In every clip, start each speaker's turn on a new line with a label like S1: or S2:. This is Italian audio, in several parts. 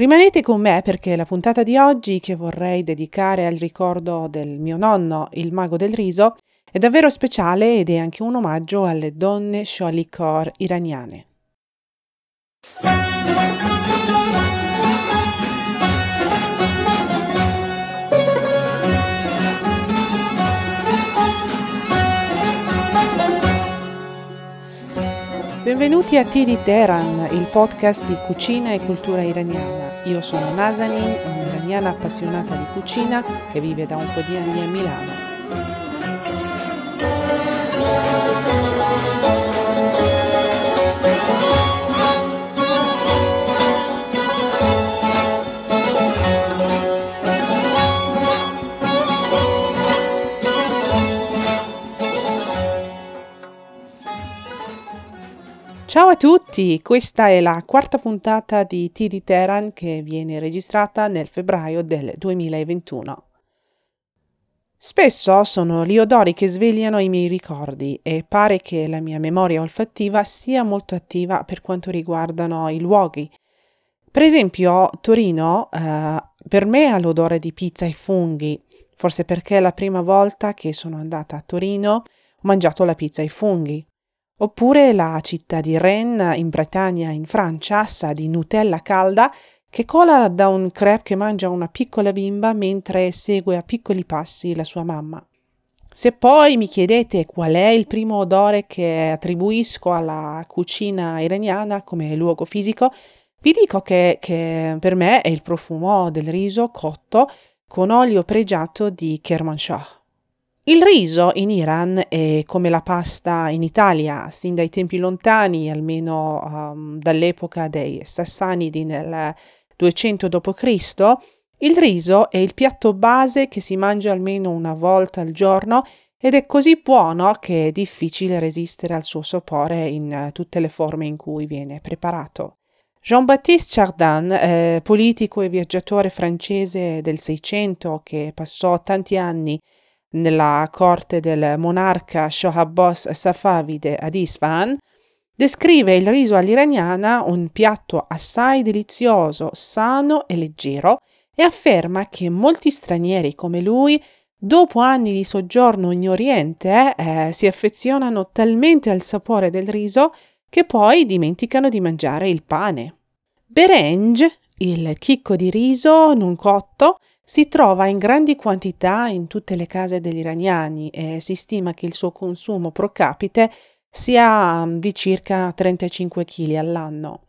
S1: Rimanete con me perché la puntata di oggi, che vorrei dedicare al ricordo del mio nonno, il mago del riso, è davvero speciale ed è anche un omaggio alle donne Sholi Kaur iraniane. Benvenuti a Tea di Teheran, il podcast di cucina e cultura iraniana. Io sono Nazanin, un'iraniana appassionata di cucina che vive da un po' di anni a Milano. Ciao a tutti, questa è la quarta puntata di T di che viene registrata nel febbraio del 2021. Spesso sono gli odori che svegliano i miei ricordi e pare che la mia memoria olfattiva sia molto attiva per quanto riguardano i luoghi. Per esempio, Torino eh, per me ha l'odore di pizza e funghi, forse perché la prima volta che sono andata a Torino ho mangiato la pizza e funghi. Oppure la città di Rennes in Bretagna, in Francia, sa di Nutella calda che cola da un crepe che mangia una piccola bimba mentre segue a piccoli passi la sua mamma. Se poi mi chiedete qual è il primo odore che attribuisco alla cucina iraniana come luogo fisico, vi dico che, che per me è il profumo del riso cotto con olio pregiato di Kermanshah. Il riso in Iran è come la pasta in Italia, sin dai tempi lontani, almeno um, dall'epoca dei Sassanidi nel 200 d.C., il riso è il piatto base che si mangia almeno una volta al giorno ed è così buono che è difficile resistere al suo sapore in tutte le forme in cui viene preparato. Jean-Baptiste Chardin, eh, politico e viaggiatore francese del Seicento che passò tanti anni nella corte del monarca Shohabos Safavide ad Isfahan, descrive il riso all'iraniana un piatto assai delizioso, sano e leggero e afferma che molti stranieri come lui, dopo anni di soggiorno in Oriente, eh, si affezionano talmente al sapore del riso che poi dimenticano di mangiare il pane. Berenj, il chicco di riso non cotto, si trova in grandi quantità in tutte le case degli iraniani e si stima che il suo consumo pro capite sia mm, di circa 35 kg all'anno.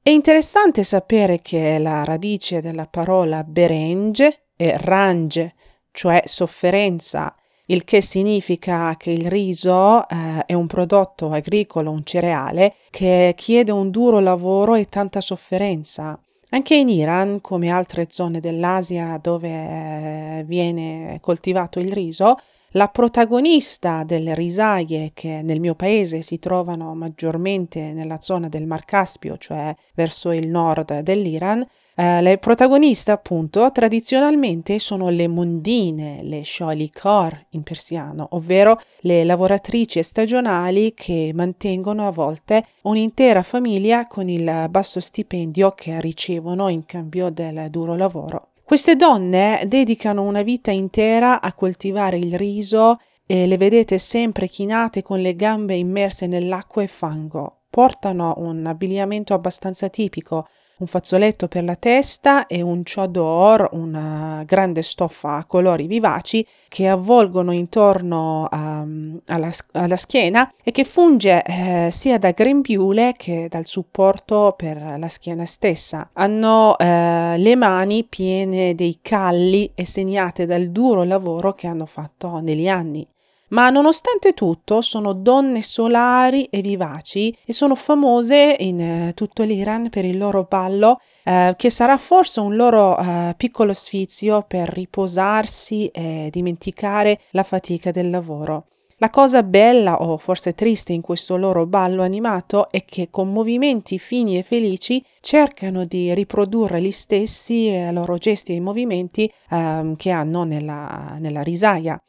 S1: È interessante sapere che la radice della parola berenge è range, cioè sofferenza, il che significa che il riso eh, è un prodotto agricolo, un cereale, che chiede un duro lavoro e tanta sofferenza. Anche in Iran, come altre zone dell'Asia dove eh, viene coltivato il riso, la protagonista delle risaie che nel mio paese si trovano maggiormente nella zona del Mar Caspio, cioè verso il nord dell'Iran, eh, le protagoniste appunto tradizionalmente sono le mondine, le sholikor in persiano, ovvero le lavoratrici stagionali che mantengono a volte un'intera famiglia con il basso stipendio che ricevono in cambio del duro lavoro. Queste donne dedicano una vita intera a coltivare il riso e le vedete sempre chinate con le gambe immerse nell'acqua e fango. Portano un abbigliamento abbastanza tipico, un fazzoletto per la testa e un chador, una grande stoffa a colori vivaci che avvolgono intorno a, alla, alla, schiena e che funge eh, sia da grembiule che dal supporto per la schiena stessa. Hanno eh, le mani piene dei calli e segnate dal duro lavoro che hanno fatto negli anni ma nonostante tutto sono donne solari e vivaci e sono famose in eh, tutto l'Iran per il loro ballo, eh, che sarà forse un loro eh, piccolo sfizio per riposarsi e dimenticare la fatica del lavoro. La cosa bella o forse triste in questo loro ballo animato è che con movimenti fini e felici cercano di riprodurre gli stessi eh, loro gesti e movimenti ehm, che hanno nella, nella risaia.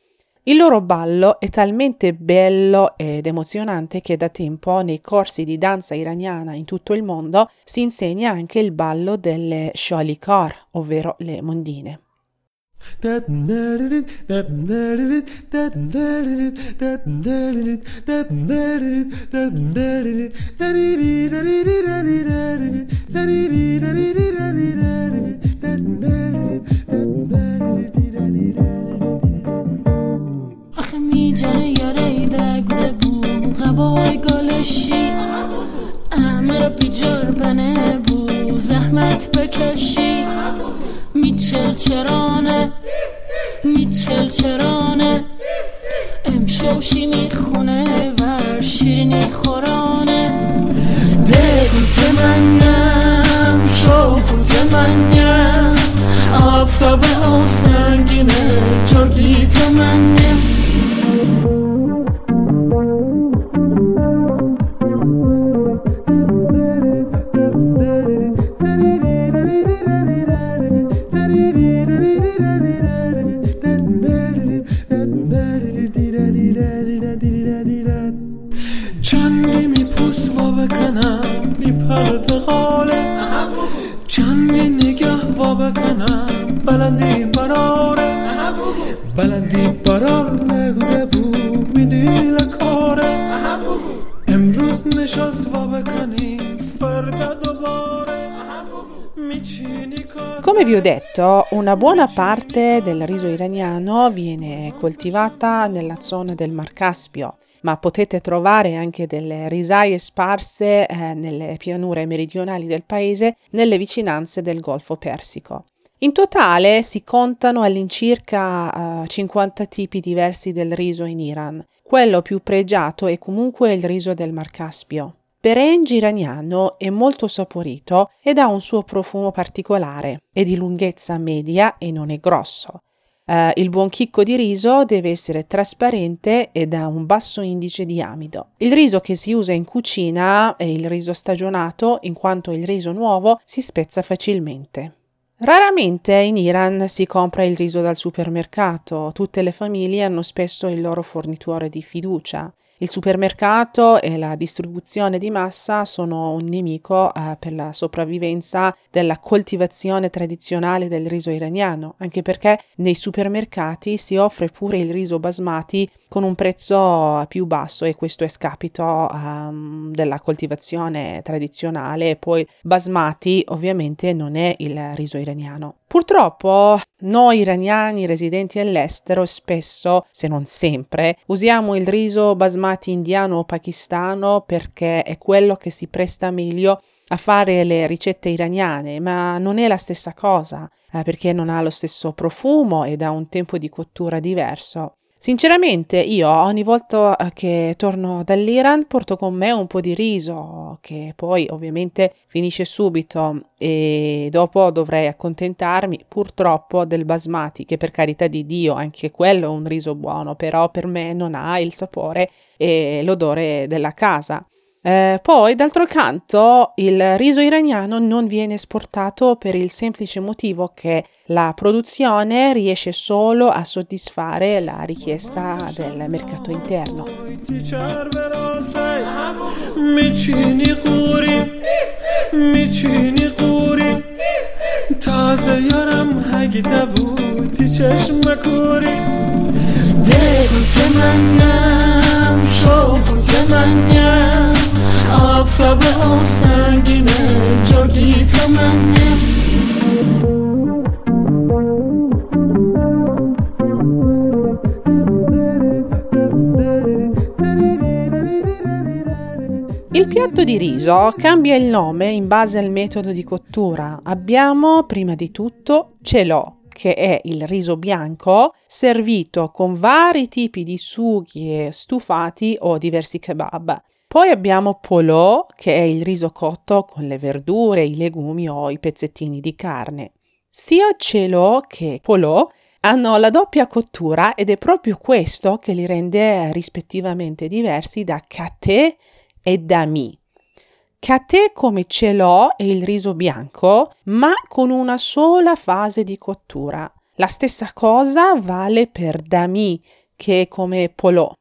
S1: Il loro ballo è talmente bello ed emozionante che da tempo nei corsi di danza iraniana in tutto il mondo si insegna anche il ballo delle sholikar, ovvero le mondine.
S2: جانه یاره ایده گوده بو غبای گلشی همه رو بیجار بنه بو زحمت بکشی میچل چرانه میچل چرانه. امشوشی می‌خونه و شیرینی خورانه. دگو تمنم شوخو تمنم آفتاب او سنگینه جرگی
S1: بلندی براره گوده بود میدی لکاره امروز نشست و بکنیم فردا دوباره Come vi ho detto, una buona parte del riso iraniano viene coltivata nella zona del Mar Caspio, ma potete trovare anche delle risaie sparse eh, nelle pianure meridionali del paese nelle vicinanze del Golfo Persico. In totale si contano all'incirca uh, 50 tipi diversi del riso in Iran. Quello più pregiato è comunque il riso del Mar Caspio. Perengi iraniano è molto saporito ed ha un suo profumo particolare, è di lunghezza media e non è grosso. Uh, il buon chicco di riso deve essere trasparente ed ha un basso indice di amido. Il riso che si usa in cucina è il riso stagionato, in quanto il riso nuovo si spezza facilmente. Raramente in Iran si compra il riso dal supermercato, tutte le famiglie hanno spesso il loro fornitore di fiducia. Il supermercato e la distribuzione di massa sono un nemico eh, per la sopravvivenza della coltivazione tradizionale del riso iraniano, anche perché nei supermercati si offre pure il riso basmati con un prezzo più basso e questo è scapito um, della coltivazione tradizionale poi basmati ovviamente non è il riso iraniano. Purtroppo noi iraniani residenti all'estero spesso, se non sempre, usiamo il riso basmati indiano o pakistano perché è quello che si presta meglio a fare le ricette iraniane, ma non è la stessa cosa, eh, perché non ha lo stesso profumo ed ha un tempo di cottura diverso. Sinceramente io ogni volta eh, che torno dall'Iran porto con me un po' di riso che poi ovviamente finisce subito e dopo dovrei accontentarmi purtroppo del basmati che per carità di Dio anche quello è un riso buono però per me non ha il sapore e l'odore della casa. Eh, poi, d'altro canto, il riso iraniano non viene esportato per il semplice motivo che la produzione riesce solo a soddisfare la richiesta del mercato interno. Piatto di riso cambia il nome in base al metodo di cottura. Abbiamo prima di tutto celò, che è il riso bianco servito con vari tipi di sughi stufati o diversi kebab. Poi abbiamo polò, che è il riso cotto con le verdure, i legumi o i pezzettini di carne. Sia celò che polò hanno la doppia cottura ed è proprio questo che li rende rispettivamente diversi da catè e da mi. Catè come celò è il riso bianco, ma con una sola fase di cottura. La stessa cosa vale per dami, che come polò.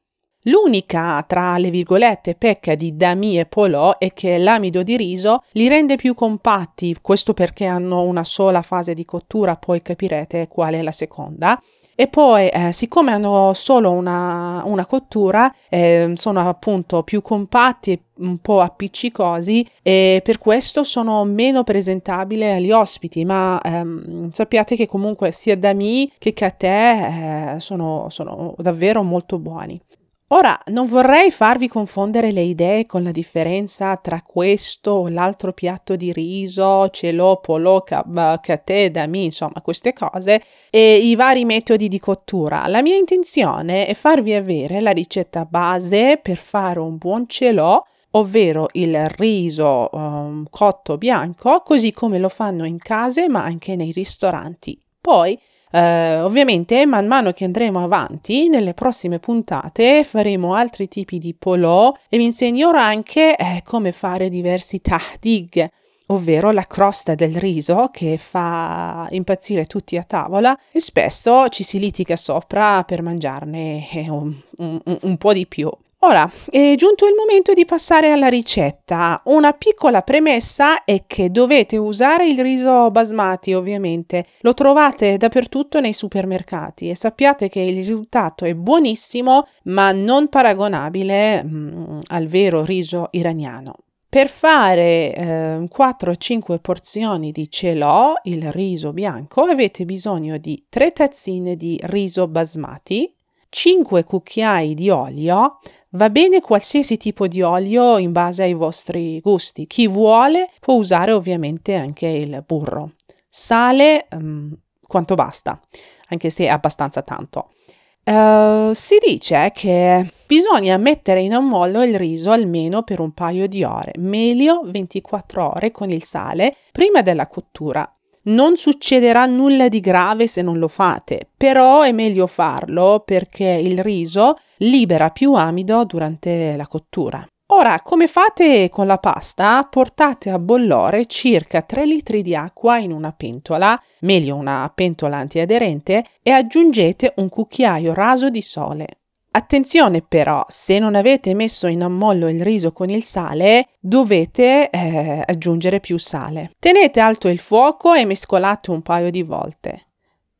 S1: L'unica, tra le virgolette, pecca di dami e polò è che l'amido di riso li rende più compatti, questo perché hanno una sola fase di cottura, poi capirete qual è la seconda. E poi, eh, siccome hanno solo una, una cottura, eh, sono appunto più compatti e un po' appiccicosi e per questo sono meno presentabili agli ospiti, ma ehm, sappiate che comunque sia da me che a te eh, sono, sono davvero molto buoni. Ora, non vorrei farvi confondere le idee con la differenza tra questo o l'altro piatto di riso, celò, polò, catè, dami, insomma, queste cose, e i vari metodi di cottura. La mia intenzione è farvi avere la ricetta base per fare un buon celò, ovvero il riso um, cotto bianco, così come lo fanno in case ma anche nei ristoranti. Poi Uh, ovviamente, man mano che andremo avanti, nelle prossime puntate faremo altri tipi di polò e vi insegnerò anche eh, come fare diversi tahdig, ovvero la crosta del riso che fa impazzire tutti a tavola e spesso ci si litiga sopra per mangiarne eh, un, un, un po' di più. Ora è giunto il momento di passare alla ricetta. Una piccola premessa è che dovete usare il riso basmati, ovviamente. Lo trovate dappertutto nei supermercati e sappiate che il risultato è buonissimo, ma non paragonabile mm, al vero riso iraniano. Per fare eh, 4-5 porzioni di celò, il riso bianco, avete bisogno di 3 tazzine di riso basmati, 5 cucchiai di olio, Va bene qualsiasi tipo di olio in base ai vostri gusti. Chi vuole può usare ovviamente anche il burro. Sale um, quanto basta, anche se abbastanza tanto. Uh, si dice che bisogna mettere in ammollo il riso almeno per un paio di ore, meglio 24 ore con il sale prima della cottura. Non succederà nulla di grave se non lo fate, però è meglio farlo perché il riso libera più amido durante la cottura. Ora, come fate con la pasta? Portate a bollore circa 3 litri di acqua in una pentola, meglio una pentola antiaderente, e aggiungete un cucchiaio raso di sale. Attenzione però, se non avete messo in ammollo il riso con il sale, dovete eh, aggiungere più sale. Tenete alto il fuoco e mescolate un paio di volte.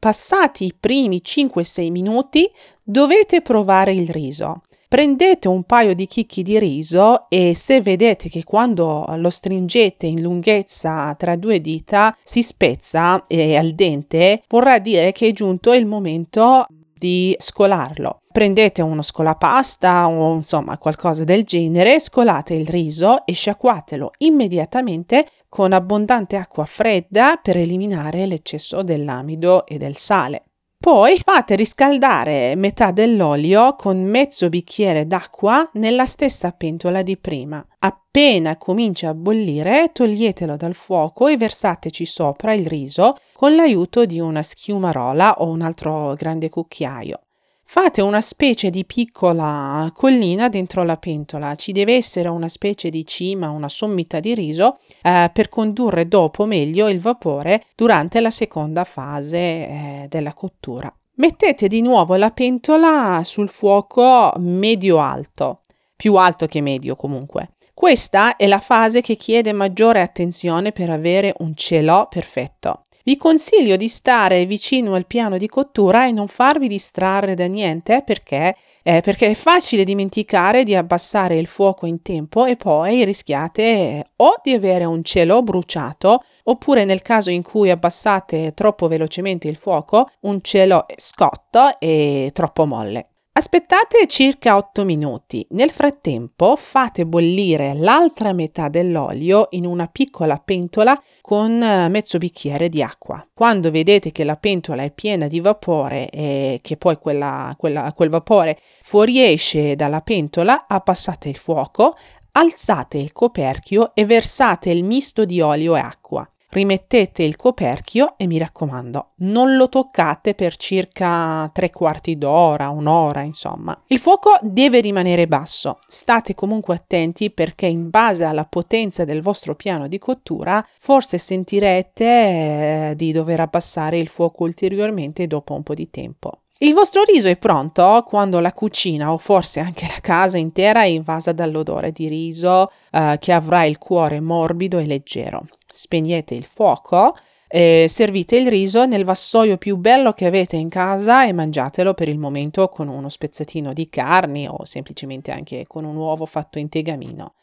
S1: Passati i primi 5-6 minuti, dovete provare il riso. Prendete un paio di chicchi di riso e se vedete che quando lo stringete in lunghezza tra due dita si spezza e al dente, vorrà dire che è giunto il momento di scolarlo. Prendete uno scolapasta o insomma qualcosa del genere, scolate il riso e sciacquatelo immediatamente con abbondante acqua fredda per eliminare l'eccesso dell'amido e del sale. Poi fate riscaldare metà dell'olio con mezzo bicchiere d'acqua nella stessa pentola di prima. Appena comincia a bollire, toglietelo dal fuoco e versateci sopra il riso con l'aiuto di una schiumarola o un altro grande cucchiaio. Fate una specie di piccola collina dentro la pentola, ci deve essere una specie di cima, una sommità di riso eh, per condurre dopo meglio il vapore durante la seconda fase eh, della cottura. Mettete di nuovo la pentola sul fuoco medio-alto, più alto che medio comunque. Questa è la fase che chiede maggiore attenzione per avere un celò perfetto. Vi consiglio di stare vicino al piano di cottura e non farvi distrarre da niente perché, eh, perché è facile dimenticare di abbassare il fuoco in tempo e poi rischiate eh, o di avere un cielo bruciato oppure nel caso in cui abbassate troppo velocemente il fuoco un cielo scotto e troppo molle. Aspettate circa 8 minuti. Nel frattempo fate bollire l'altra metà dell'olio in una piccola pentola con eh, mezzo bicchiere di acqua. Quando vedete che la pentola è piena di vapore e che poi quella, quella, quel vapore fuoriesce dalla pentola, abbassate il fuoco, alzate il coperchio e versate il misto di olio e acqua rimettete il coperchio e mi raccomando, non lo toccate per circa tre quarti d'ora, un'ora, insomma. Il fuoco deve rimanere basso. State comunque attenti perché in base alla potenza del vostro piano di cottura, forse sentirete eh, di dover abbassare il fuoco ulteriormente dopo un po' di tempo. Il vostro riso è pronto quando la cucina o forse anche la casa intera è invasa dall'odore di riso eh, che avrà il cuore morbido e leggero. Spegnete il fuoco, eh, servite il riso nel vassoio più bello che avete in casa e mangiatelo per il momento con uno spezzatino di carne o semplicemente anche con un uovo fatto in tegamino.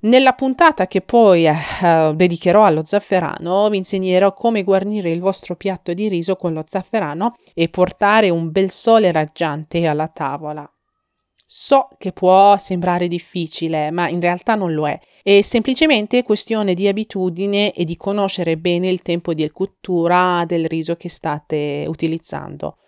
S1: Nella puntata che poi eh, dedicherò allo zafferano vi insegnerò come guarnire il vostro piatto di riso con lo zafferano e portare un bel sole raggiante alla tavola. So che può sembrare difficile, ma in realtà non lo è. È semplicemente questione di abitudine e di conoscere bene il tempo di cottura del riso che state utilizzando.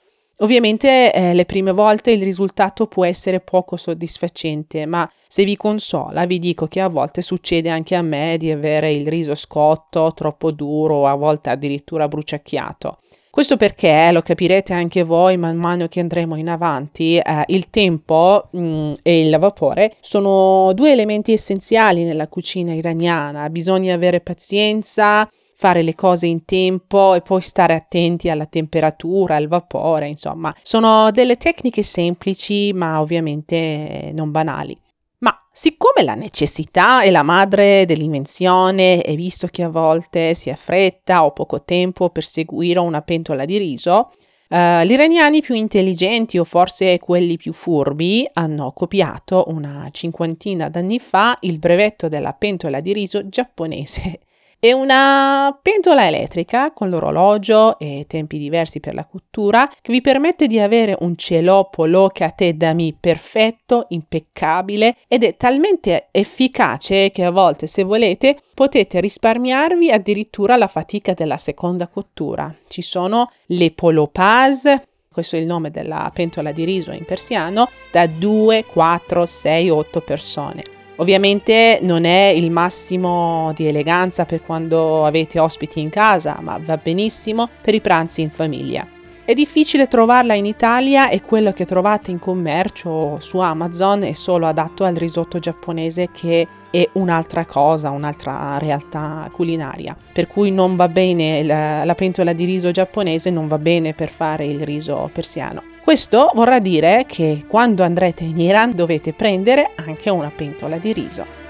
S1: Ovviamente eh, le prime volte il risultato può essere poco soddisfacente, ma se vi consola vi dico che a volte succede anche a me di avere il riso scotto, troppo duro a volte addirittura bruciacchiato. Questo perché, lo capirete anche voi man mano che andremo in avanti, eh, il tempo mh, mm, e il vapore sono due elementi essenziali nella cucina iraniana. Bisogna avere pazienza, fare le cose in tempo e poi stare attenti alla temperatura, al vapore, insomma, sono delle tecniche semplici ma ovviamente non banali. Ma siccome la necessità è la madre dell'invenzione e visto che a volte si ha fretta o poco tempo per seguire una pentola di riso, Uh, gli iraniani più intelligenti o forse quelli più furbi hanno copiato una cinquantina d'anni fa il brevetto della pentola di riso giapponese e una pentola elettrica con l'orologio e tempi diversi per la cottura che vi permette di avere un cielo polo catedami perfetto, impeccabile ed è talmente efficace che a volte se volete potete risparmiarvi addirittura la fatica della seconda cottura. Ci sono le polopaz, questo è il nome della pentola di riso in persiano, da 2, 4, 6, 8 persone. Ovviamente non è il massimo di eleganza per quando avete ospiti in casa, ma va benissimo per i pranzi in famiglia. È difficile trovarla in Italia e quello che trovate in commercio su Amazon è solo adatto al risotto giapponese che è un'altra cosa, un'altra realtà culinaria. Per cui non va bene la, la pentola di riso giapponese, non va bene per fare il riso persiano. Questo vorrà dire che quando andrete in Iran dovete prendere anche una pentola di riso.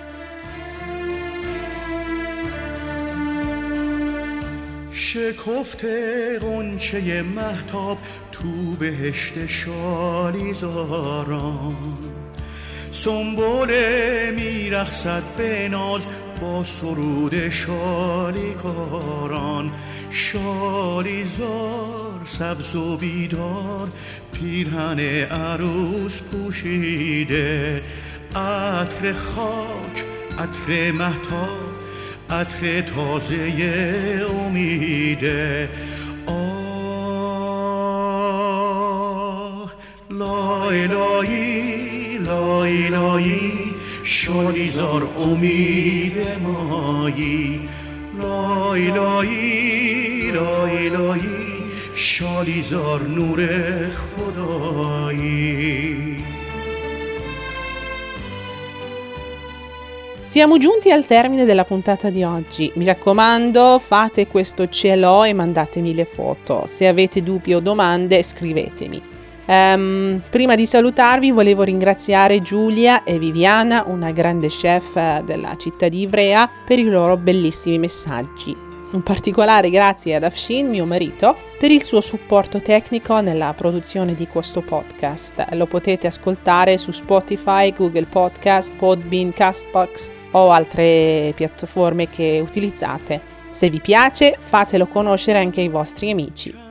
S3: شکفته قنچه محتاب تو بهشت شالیزاران سنبول میرخصد به ناز با سرود شالیکاران. شالیزار سبز و بیدار پیرهن عروس پوشیده. عطر خاک عطر محتاب عطر تازه امیده. آه لای لایی لای لایی شالیزار امید مایی لای لای لای لای شالیزار نور خدایی
S1: Siamo giunti al termine della puntata di oggi. Mi raccomando, fate questo cielo e mandatemi le foto. Se avete dubbi o domande, scrivetemi. Um, prima di salutarvi volevo ringraziare Giulia e Viviana, una grande chef della città di Ivrea, per i loro bellissimi messaggi. Un particolare grazie ad Afshin, mio marito, per il suo supporto tecnico nella produzione di questo podcast. Lo potete ascoltare su Spotify, Google Podcast, Podbean, Castbox o altre piattaforme che utilizzate. Se vi piace, fatelo conoscere anche ai vostri amici.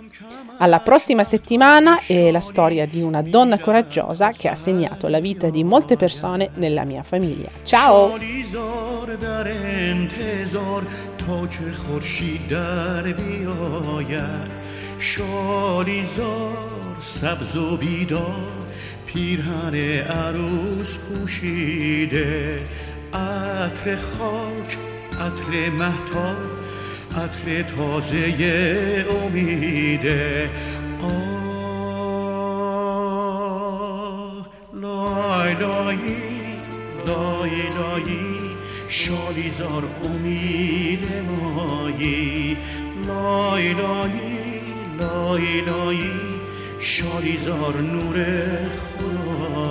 S1: Alla prossima settimana è la storia di una donna coraggiosa che ha segnato la vita di molte persone nella mia famiglia. Ciao!
S3: تا که خورشید در بیاید شالیزار سبز و بیدار پیرهن عروس پوشیده عطر خاک عطر محتاب عطر تازه امیده آه لای لای لایی شالیزار امید مایی. لای لای لای لای شالیزار نور خدایی.